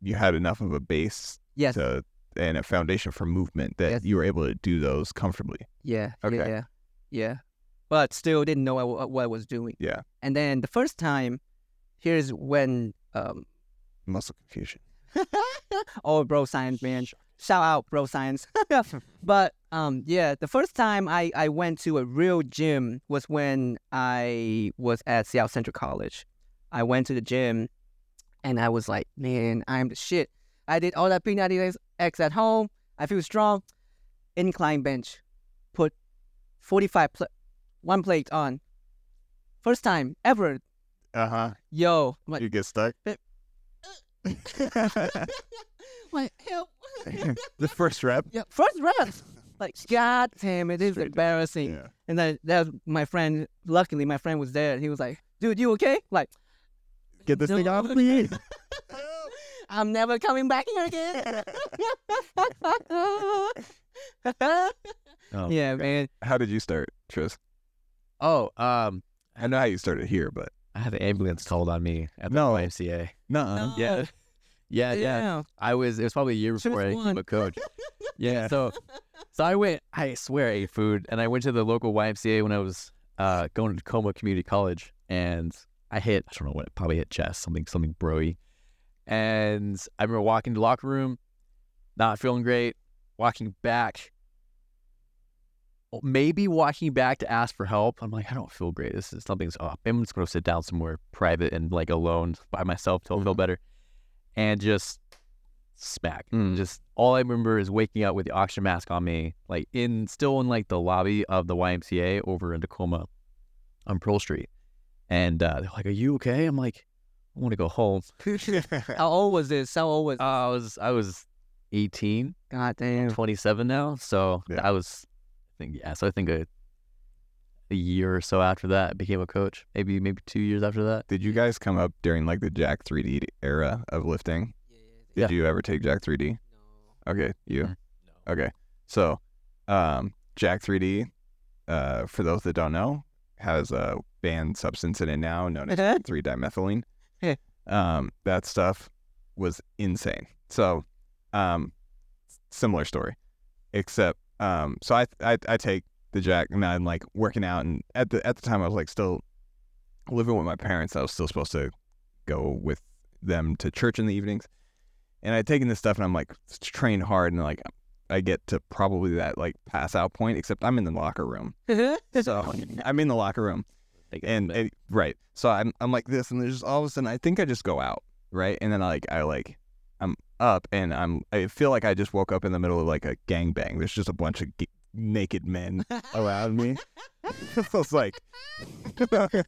you had enough of a base Yes. to and a foundation for movement that Yes. you were able to do those comfortably. Yeah. Okay. Yeah. Yeah. But still didn't know what, what I was doing. Yeah. And then the first time, here's when um, Muscle confusion. oh, bro science, man. Shout out, bro science. but um, yeah, the first time I, I went to a real gym was when I was at Seattle Central College. I went to the gym and I was like, man, I'm the shit. I did all that P90X at home. I feel strong. Incline bench. Put 45, pl- one plate on. First time ever. Uh huh. Yo, like, You get stuck. like help. the first rep. Yeah, first rep. Like, god damn it, this is embarrassing. Yeah. And then that was my friend. Luckily, my friend was there. And He was like, "Dude, you okay?" Like, Get this thing off me. I'm never coming back here again. Oh, yeah, man. How did you start, Tris? Oh, um, I know how you started here, but I had the ambulance called on me at the No. YMCA. no. Yeah. Yeah, yeah. I was. It was probably a year Just before I became one. a coach. Yeah. So, so I went. I swear, I ate food, and I went to the local YMCA when I was uh, going to Tacoma Community College, and I hit. I don't know what. It Probably hit chest. Something. Something broy. And I remember walking to the locker room, not feeling great. Walking back. Maybe walking back to ask for help. I'm like, I don't feel great. This is something's up. I'm just gonna sit down somewhere private and like alone by myself till I feel Mhm. better. And just smack. Mm. Just all I remember is waking up with the oxygen mask on me, like in still in like the lobby of the YMCA over in Tacoma on Pearl Street. And uh, they're like, Are you okay? I'm like, I want to go home. How old was this? How old was? Uh, I was I was 18, God damn. 27 now. So Yeah. I was I think yeah, so I think a a year or so after that became a coach. Maybe maybe two years after that. Did you guys come up during like the Jack 3D era of lifting? Yeah. Did you ever take Jack 3D? No. Okay, you. Mhm. Okay, so um, Jack 3D, uh, for those that don't know, has a banned substance in it now known as 3-dimethylene. Yeah. Um, that stuff was insane. So, um, similar story, except um, so I, I I take the Jack and I'm like working out, and at the at the time I was like still living with my parents. I was still supposed to go with them to church in the evenings, and I'd taken this stuff and I'm like trained hard, and like I get to probably that like pass out point, except I'm in the locker room. So I'm in the locker room, and, and right, so I'm I'm like this, and there's just all of a sudden I think I just go out, right? And then like I like I'm up and I'm I feel like I just woke up in the middle of like a gangbang. There's just a bunch of naked men around me. I was like,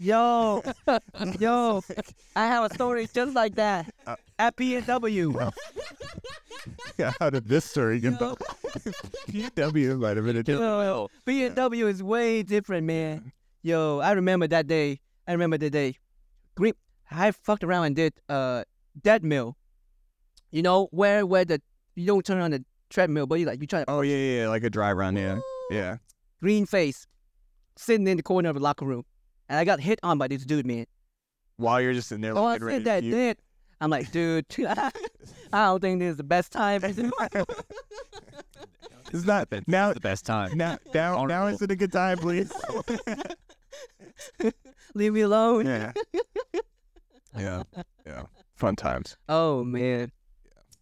Yo, yo, I have a story just like that Uh, at PNW. yeah, how did this story get? PW might have been a Yo, PNW is way different, man. Yo, I remember that day. I remember the day. Green. I fucked around and did uh dead mill. You know where where the you don't turn on the treadmill, but you like you try to Oh yeah, yeah, yeah, like a dry run. Yeah, yeah. green face, sitting in the corner of the locker room, and I got hit on by this dude, man. While you're just in there, Oh, I like, getting ready said that puke. did. I'm like, dude, I don't think this is the best time. It's not now. the best time. Now, now, now Vulnerable. is it a good time, please? Leave me alone. yeah, yeah, yeah. Fun times. Oh man.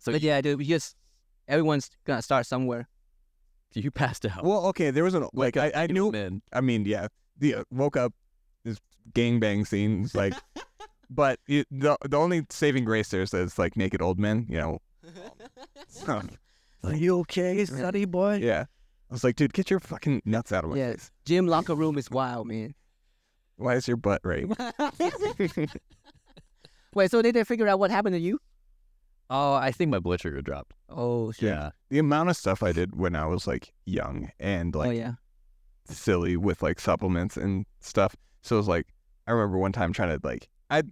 So but yeah, dude, we just everyone's gonna start somewhere. you passed out. Well, okay, there was an like I, I knew. Man, I mean, yeah, the uh, woke up this gangbang scene, it's like, but it, the the only saving grace there is that it's like naked old men, you know. So, Are you okay, study boy? yeah, I was like, dude, get your fucking nuts out of my Yeah. face. Gym locker room is wild, man. Why is your butt right? Wait, so they didn't figure out what happened to you? Oh, I think my blood sugar dropped. Oh shit. Yeah. the amount of stuff I did when I was like young and oh, like oh yeah. silly with like supplements and stuff. So it was like I remember one time trying to like I'd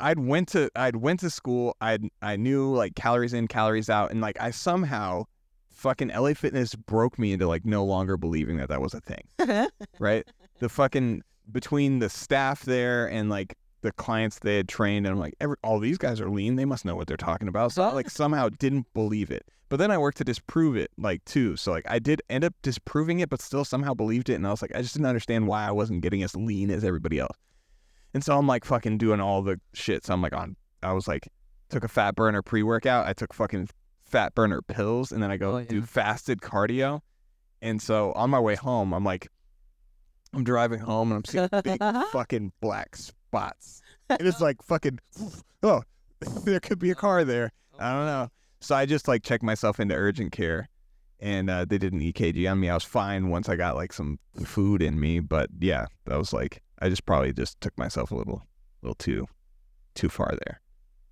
I'd went to I'd went to school. I'd I knew like calories in, calories out, and like I somehow fucking LA Fitness broke me into like no longer believing that that was a thing. Right? the fucking between the staff there and like the clients they had trained, and I'm like, every all these guys are lean. They must know what they're talking about. So I like somehow didn't believe it. But then I worked to disprove it, like too. So like I did end up disproving it, but still somehow believed it. And I was like, I just didn't understand why I wasn't getting as lean as everybody else. And so I'm like fucking doing all the shit. So I'm like on. I was like, took a fat burner pre workout. I took fucking fat burner pills, and then I go Oh, do fasted cardio. And so on my way home, I'm like, I'm driving home and I'm seeing big fucking black spots. And it's like fucking, oh, there could be a car there. I don't know. So I just like checked myself into urgent care and uh, they did an EKG on me. I was fine once I got like some food in me. But yeah, that was like, I just probably just took myself a little, little too, too far there.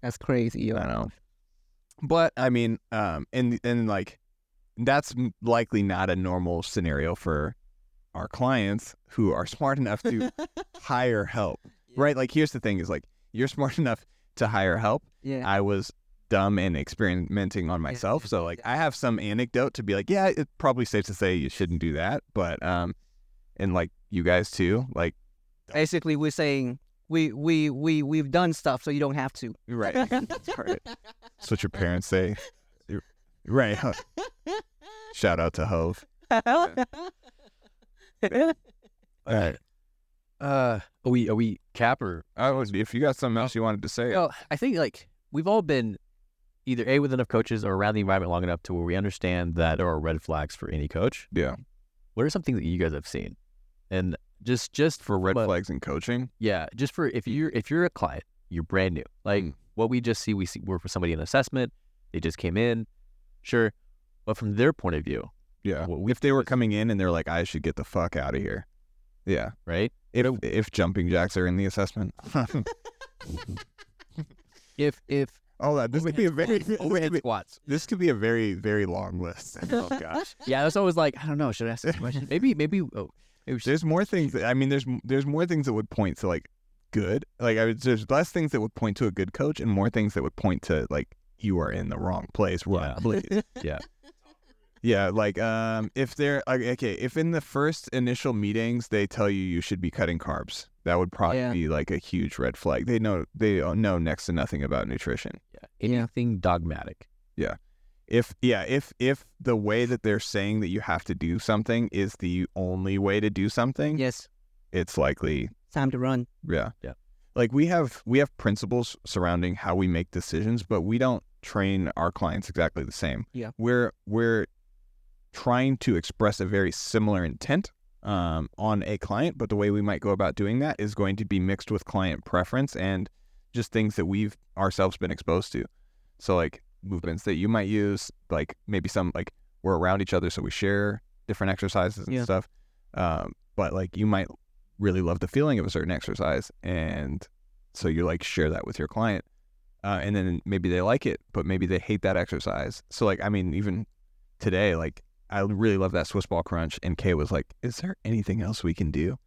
That's crazy. I know. But I mean, um, and and like that's likely not a normal scenario for our clients who are smart enough to hire help, right? Like, here's the thing: is like you're smart enough to hire help. Yeah. I was dumb and experimenting on myself, so like I have some anecdote to be like, yeah, it's probably safe to say you shouldn't do that, but um, and like you guys too, like Basically, we're saying we we we we've done stuff, so you don't have to. right, That's right. That's what your parents say, right? Huh. Shout out to Hove. All right. Uh, are we are we cap or? If you got something else you wanted to say, Well, I think like we've all been either a with enough coaches or around the environment long enough to where we understand that there are red flags for any coach. yeah, What are some things that you guys have seen? And just just for red what- flags in coaching. Yeah, just for if you're if you're a client, you're brand new. Like Mm. what we just see, we see work for somebody in assessment. They just came in, sure, but from their point of view, Yeah, if they were coming in and they're like, I should get the fuck out of here. Yeah, right? if if jumping jacks are in the assessment. If if oh, that this could be a very overhead squats, this could be a very very long list. oh gosh, yeah, that's always like I don't know. Should I ask this question? Maybe maybe oh maybe There's more things. That, I mean, there's there's more things that would point to like good. Like I would, there's less things that would point to a good coach, and more things that would point to like you are in the wrong place. Run, Yeah. yeah Yeah, like um, if they're okay, if in the first initial meetings they tell you you should be cutting carbs, that would probably Yeah. be like a huge red flag. They know they know next to nothing about nutrition. yeah anything dogmatic. Yeah, if yeah, if if the way that they're saying that you have to do something is the only way to do something, yes, it's likely time to run. yeah. Yeah. Like we have we have principles surrounding how we make decisions, but we don't train our clients exactly the same. Yeah. We're we're trying to express a very similar intent, um, on a client, but the way we might go about doing that is going to be mixed with client preference and just things that we've ourselves been exposed to. So like movements that you might use, like maybe some like we're around each other, so we share different exercises and Yeah. stuff. Um, but like you might really love the feeling of a certain exercise, and so you like share that with your client, uh, and then maybe they like it, but maybe they hate that exercise. So like I mean, even today, like I really love that Swiss ball crunch, and Kay was like, "Is there anything else we can do?"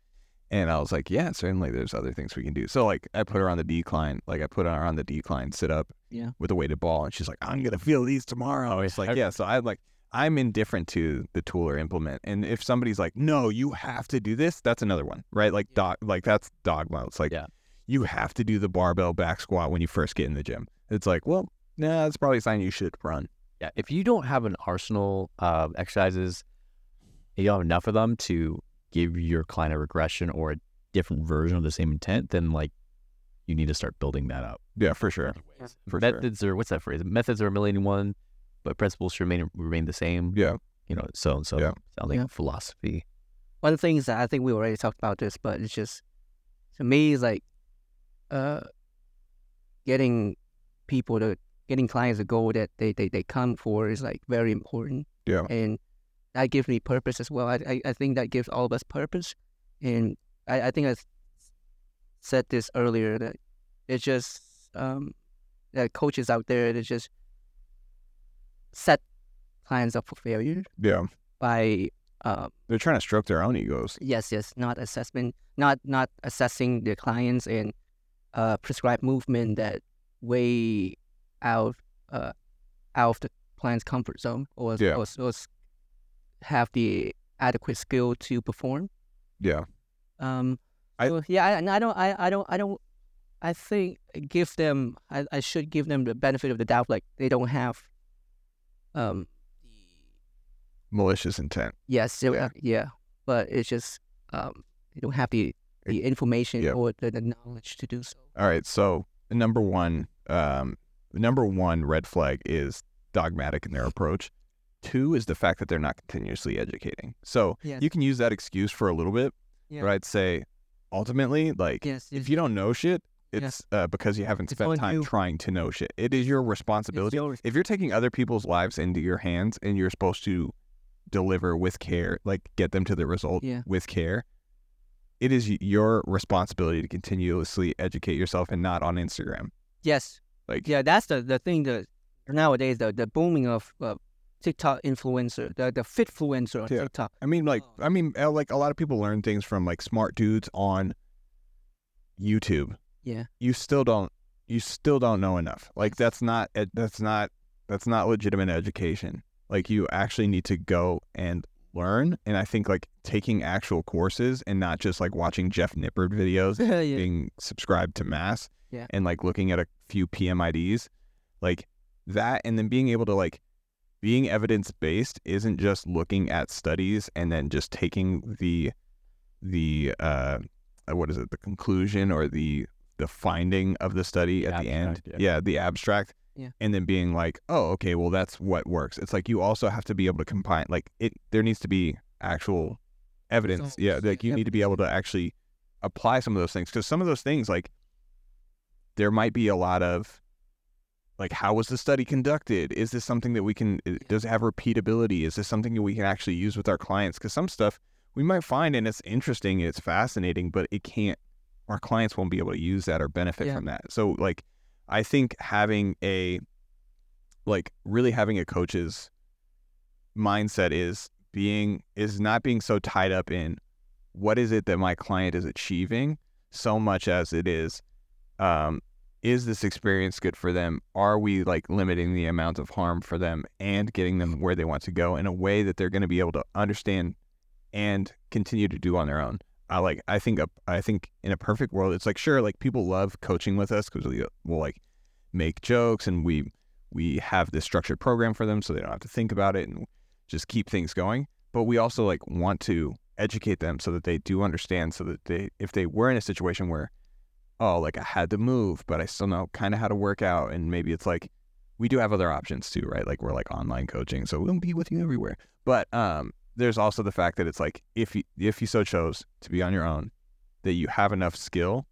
And I was like, "Yeah, certainly. There's other things we can do." So like I put her on the decline, like I put her on the decline sit up, Yeah. with a weighted ball, and she's like, "I'm gonna feel these tomorrow." It's like, I- yeah. So I'm like I'm indifferent to the tool or implement, and if somebody's like, "No, you have to do this," that's another one, right? Like dog, like that's dogma. It's like, Yeah. you have to do the barbell back squat when you first get in the gym. It's like, well, nah, that's probably a sign you should run. Yeah, if you don't have an arsenal of exercises, you don't have enough of them to give your client a regression or a different version of the same intent, then like you need to start building that up. Yeah, for sure. For sure. Methods are what's that phrase? Methods are a million and one, but principles should remain remain the same. Yeah, You know, so and so Yeah. sound like Yeah. a philosophy. One of the things that I think we already talked about this, but it's just to me is like uh getting people to getting clients a goal that they, they, they come for is like very important. Yeah. And that gives me purpose as well. I, I, I think that gives all of us purpose. And I, I think I said this earlier that it's just um that coaches out there that just set clients up for failure yeah. by uh, They're trying to stroke their own egos. yes, yes, not assessment, not not assessing their clients and uh, prescribe movement that way out uh, out of the client's comfort zone or, Yeah. or, or have the adequate skill to perform. Yeah, Um, I- so, yeah, I, and I don't, I, I don't, I don't. I think give them. I, I should give them the benefit of the doubt. Like they don't have. Um. malicious intent. Yes. Yeah. uh, yeah. But it's just um. They don't have the the information Yeah. or the, the knowledge to do so. All right, so number one, um, number one red flag is dogmatic in their approach. Two is the fact that they're not continuously educating. So Yes. you can use that excuse for a little bit, Yeah. but I'd say ultimately, like, Yes. if you don't know shit, it's uh, because you haven't It's spent time you. trying to know shit. It is your responsibility. yours. If you're taking other people's lives into your hands and you're supposed to deliver with care, like get them to the result Yeah. with care, it is your responsibility to continuously educate yourself and not on Instagram. Yes. Like, Yeah, that's the, the thing that nowadays the, the booming of uh, TikTok influencer, the the fitfluencer on Yeah. TikTok. I mean, like, I mean, uh, like a lot of people learn things from like smart dudes on YouTube. Yeah. You still don't, you still don't know enough. Like, that's not, that's not, that's not legitimate education. Like, you actually need to go and learn. And I think like taking actual courses and not just like watching Jeff Nippard videos yeah. being subscribed to mass Yeah. and like looking at a few PMIDs, like that, and then being able to like being evidence based isn't just looking at studies and then just taking the the uh what is it the conclusion or the the finding of the study The at the end. Abstract, yeah. the abstract. Yeah. and then being like oh okay well that's what works. It's like you also have to be able to combine like it there needs to be actual evidence. Results, yeah yeah, like you need to be able to actually apply some of those things because some of those things like there might be a lot of like how was the study conducted? Is this something that we can does it have repeatability? Is this something that we can actually use with our clients? Because some stuff we might find and it's interesting and it's fascinating but it can't our clients won't be able to use that or benefit Yeah. from that. So like i think having a like really having a coach's mindset is being is not being so tied up in what is it that my client is achieving so much as it is um is this experience good for them? Are we like limiting the amount of harm for them and getting them where they want to go in a way that they're going to be able to understand and continue to do on their own? I like i think a, i think in a perfect world it's like sure like people love coaching with us because we will like make jokes and we we have this structured program for them so they don't have to think about it and just keep things going. But we also like want to educate them so that they do understand so that they if they were in a situation where oh like i had to move but i still know kind of how to work out and maybe it's like we do have other options too right like we're like online coaching so we'll be with you everywhere but um there's also the fact that it's like if you if you so chose to be on your own, that you have enough skill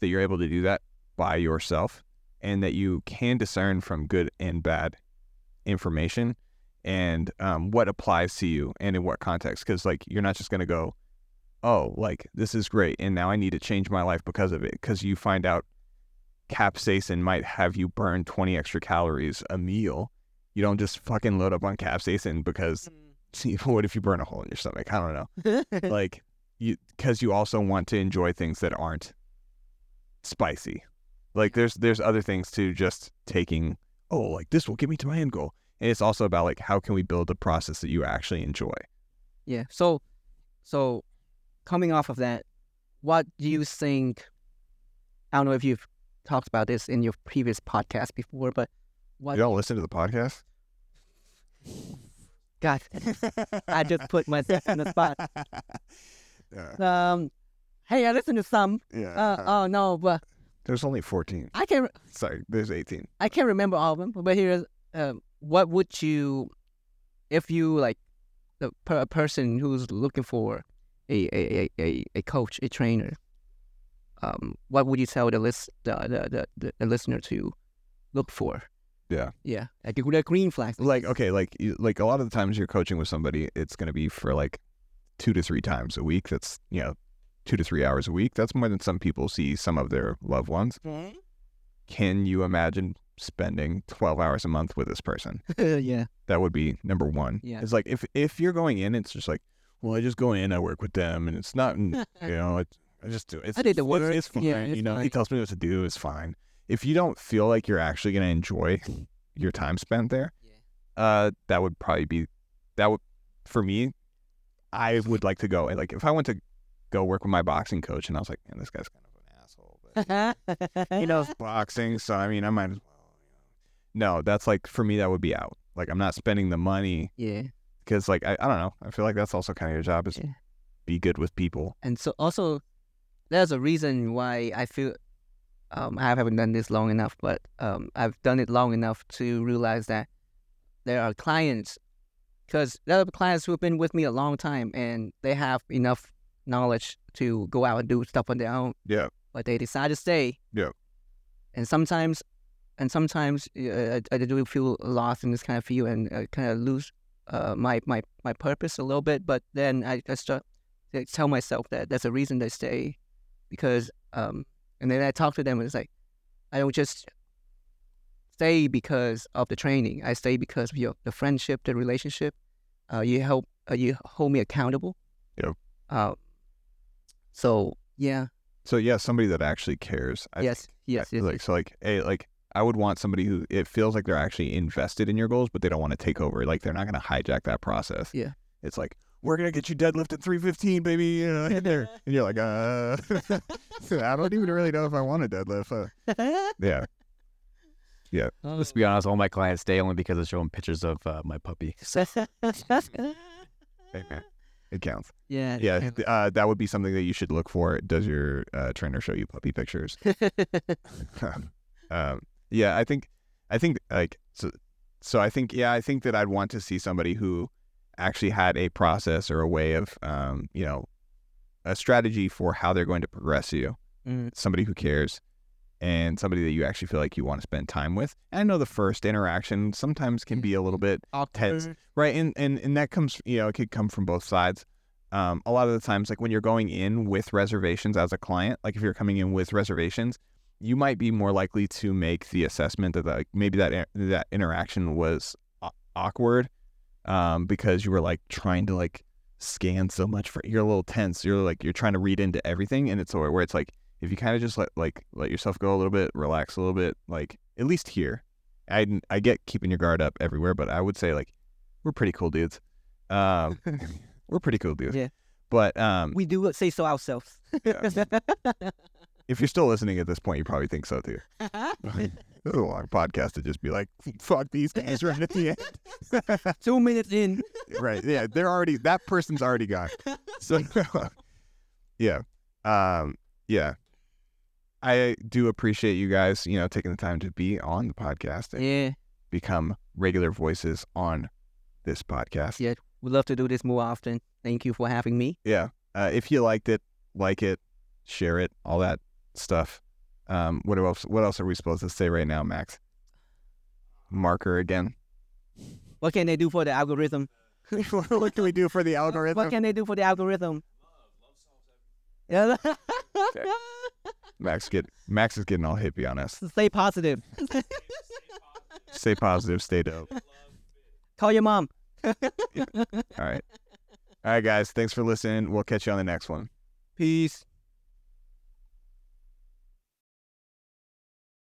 that you're able to do that by yourself, and that you can discern from good and bad information and um, what applies to you and in what context. Because like you're not just gonna go, oh, like this is great, and now I need to change my life because of it. Because you find out capsaicin might have you burn 20 extra calories a meal. You don't just fucking load up on capsaicin because mm. what if you burn a hole in your stomach? I don't know. like you because you also want to enjoy things that aren't spicy. Like there's there's other things to just taking. Oh, like this will get me to my end goal. And it's also about like how can we build a process that you actually enjoy. Yeah. So, so coming off of that, what do you think? I don't know if you've talked about this in your previous podcast before, but what? You don't listen to the podcast? God, I just put myself in the spot. Yeah. Um, hey, I listened to some. Yeah. Uh, oh no, but There's only 14. I can't. Sorry, there's 18. I can't remember all of them. But here's, um, what would you, if you like, the per, a person who's looking for a a, a, a, a coach, a trainer, um, what would you tell the list the the, the, the, the listener to look for? Yeah. Yeah, like the green flags. Like okay, like like a lot of the times you're coaching with somebody, it's going to be for like two to three times a week. That's you know, two to three hours a week. That's more than some people see some of their loved ones. Can you imagine spending 12 hours a month with this person? yeah, That would be number one. Yeah. It's like if if you're going in, it's just like, well, I just go in, I work with them, and it's not, you know, it, I just do. It's, I did the work. It's, fine. Yeah, it's you know, he tells me what to do. It's fine. If you don't feel like you're actually going to enjoy your time spent there, Yeah. uh, that would probably be that would for me. I would like to go and like if I went to go work with my boxing coach, and I was like, man, this guy's kind of an asshole, but you know, boxing, so I mean, I might as well. You know. No, that's like for me, that would be out. Like I'm not spending the money yeah. Because like I, I don't know. I feel like that's also kind of your job is Yeah. be good with people. And so also, there's a reason why I feel um, I haven't done this long enough, but um, I've done it long enough to realize that there are clients, because there are clients who have been with me a long time and they have enough knowledge to go out and do stuff on their own, Yeah, but they decide to stay. Yeah. And sometimes, and sometimes uh, I, I do feel lost in this kind of field and uh, kind of lose uh, my, my, my purpose a little bit. But then I just start to tell myself that there's a reason they stay because, um, and then I talk to them and it's like, I don't just stay because of the training. I stay because of your, the friendship, the relationship. Uh, you help, uh, you hold me accountable. Yeah. Uh, so yeah, So yeah, somebody that actually cares. I yes, yes, I- yes. Like so, like hey, like I would want somebody who it feels like they're actually invested in your goals, but they don't want to take over. Like they're not going to hijack that process. Yeah. It's like we're gonna get you deadlift at 315, baby. You know, in there, and you're like, uh, I don't even really know if I want to deadlift. Uh, yeah, Let's be honest, all my clients stay only because I show them pictures of uh, my puppy. Hey, man, it counts. yeah, Yeah, uh, that would be something that you should look for. Does your uh, trainer show you puppy pictures? um, yeah, I think, I think like so. So I think yeah, I think that I'd want to see somebody who actually had a process or a way of, um, you know, a strategy for how they're going to progress you. Mm. Somebody who cares, and somebody that you actually feel like you want to spend time with. And I know the first interaction sometimes can be a little bit tense, right? And and and that comes, you know, it could come from both sides. Um, a lot of the times, like when you're going in with reservations as a client, like if you're coming in with reservations, you might be more likely to make the assessment that like maybe that that interaction was awkward, um, because you were like trying to like scan so much for you're a little tense. You're like you're trying to read into everything, and it's where where it's like if you kind of just let like let yourself go a little bit, relax a little bit, like at least here. I I get keeping your guard up everywhere, but I would say like we're pretty cool dudes. Um, we're pretty cool dudes. Yeah. But um, we do say so ourselves. if you're still listening at this point, you probably think so too. This is a long podcast to just be like, "Fuck these guys" right at the end. Two minutes in. right? Yeah, they're already that person's already gone. So, yeah, um, yeah. I do appreciate you guys, you know, taking the time to be on the podcast and Yeah, become regular voices on this podcast. Yeah. We'd love to do this more often. Thank you for having me. Yeah. Uh, if you liked it, like it, share it, all that stuff. Um, what else? What else are we supposed to say right now, Max? Marker again. What can they do for the algorithm? what can we do for the algorithm? What can they do for the algorithm? Yeah. Max get Max is getting all hippie on us. Stay positive. Stay positive, stay dope. Call your mom. All right. All right, guys. Thanks for listening. We'll catch you on the next one. Peace.